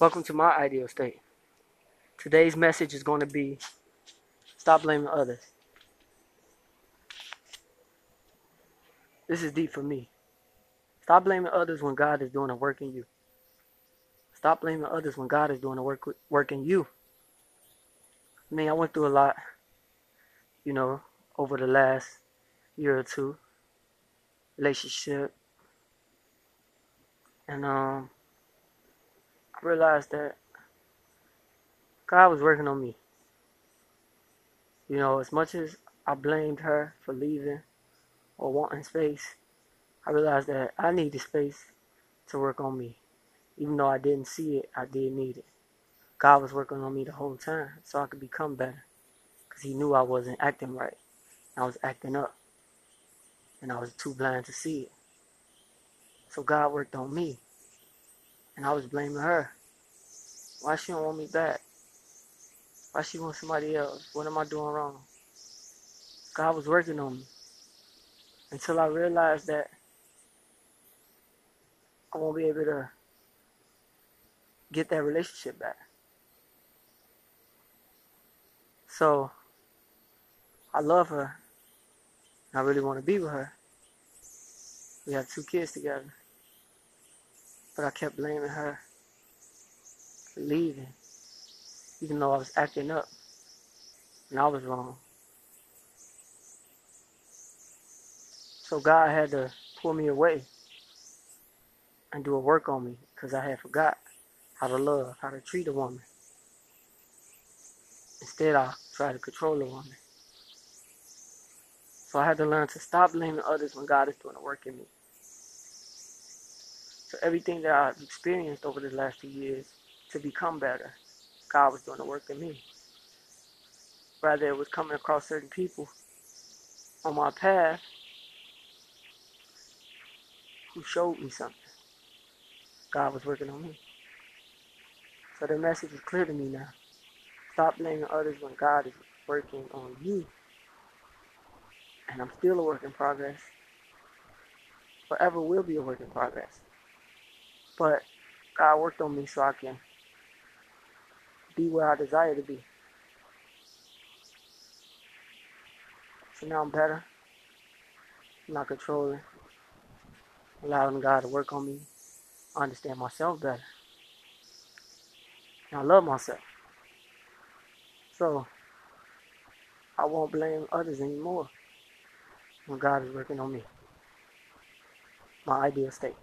Welcome to my ideal state. Today's message is going to be stop blaming others. This is deep for me. Stop blaming others when God is doing a work in you. Stop blaming others when God is doing a work work in you. I mean, I went through a lot, you know, over the last year or two. Relationship. And um Realized that God was working on me. You know, as much as I blamed her for leaving or wanting space, I realized that I needed space to work on me. Even though I didn't see it, I did need it. God was working on me the whole time so I could become better. Because He knew I wasn't acting right. I was acting up. And I was too blind to see it. So God worked on me. And I was blaming her. Why she don't want me back? Why she want somebody else? What am I doing wrong? God was working on me. Until I realized that I won't be able to get that relationship back. So I love her. I really want to be with her. We have two kids together. But I kept blaming her for leaving, even though I was acting up and I was wrong. So God had to pull me away and do a work on me because I had forgot how to love, how to treat a woman. Instead, I tried to control a woman. So I had to learn to stop blaming others when God is doing a work in me. So everything that I've experienced over the last two years to become better, God was doing the work in me. Rather, it was coming across certain people on my path who showed me something. God was working on me. So the message is clear to me now. Stop blaming others when God is working on you. And I'm still a work in progress. Forever will be a work in progress. But God worked on me so I can be where I desire to be. So now I'm better. I'm not controlling. Allowing God to work on me. I understand myself better. And I love myself. So I won't blame others anymore when God is working on me. My ideal state.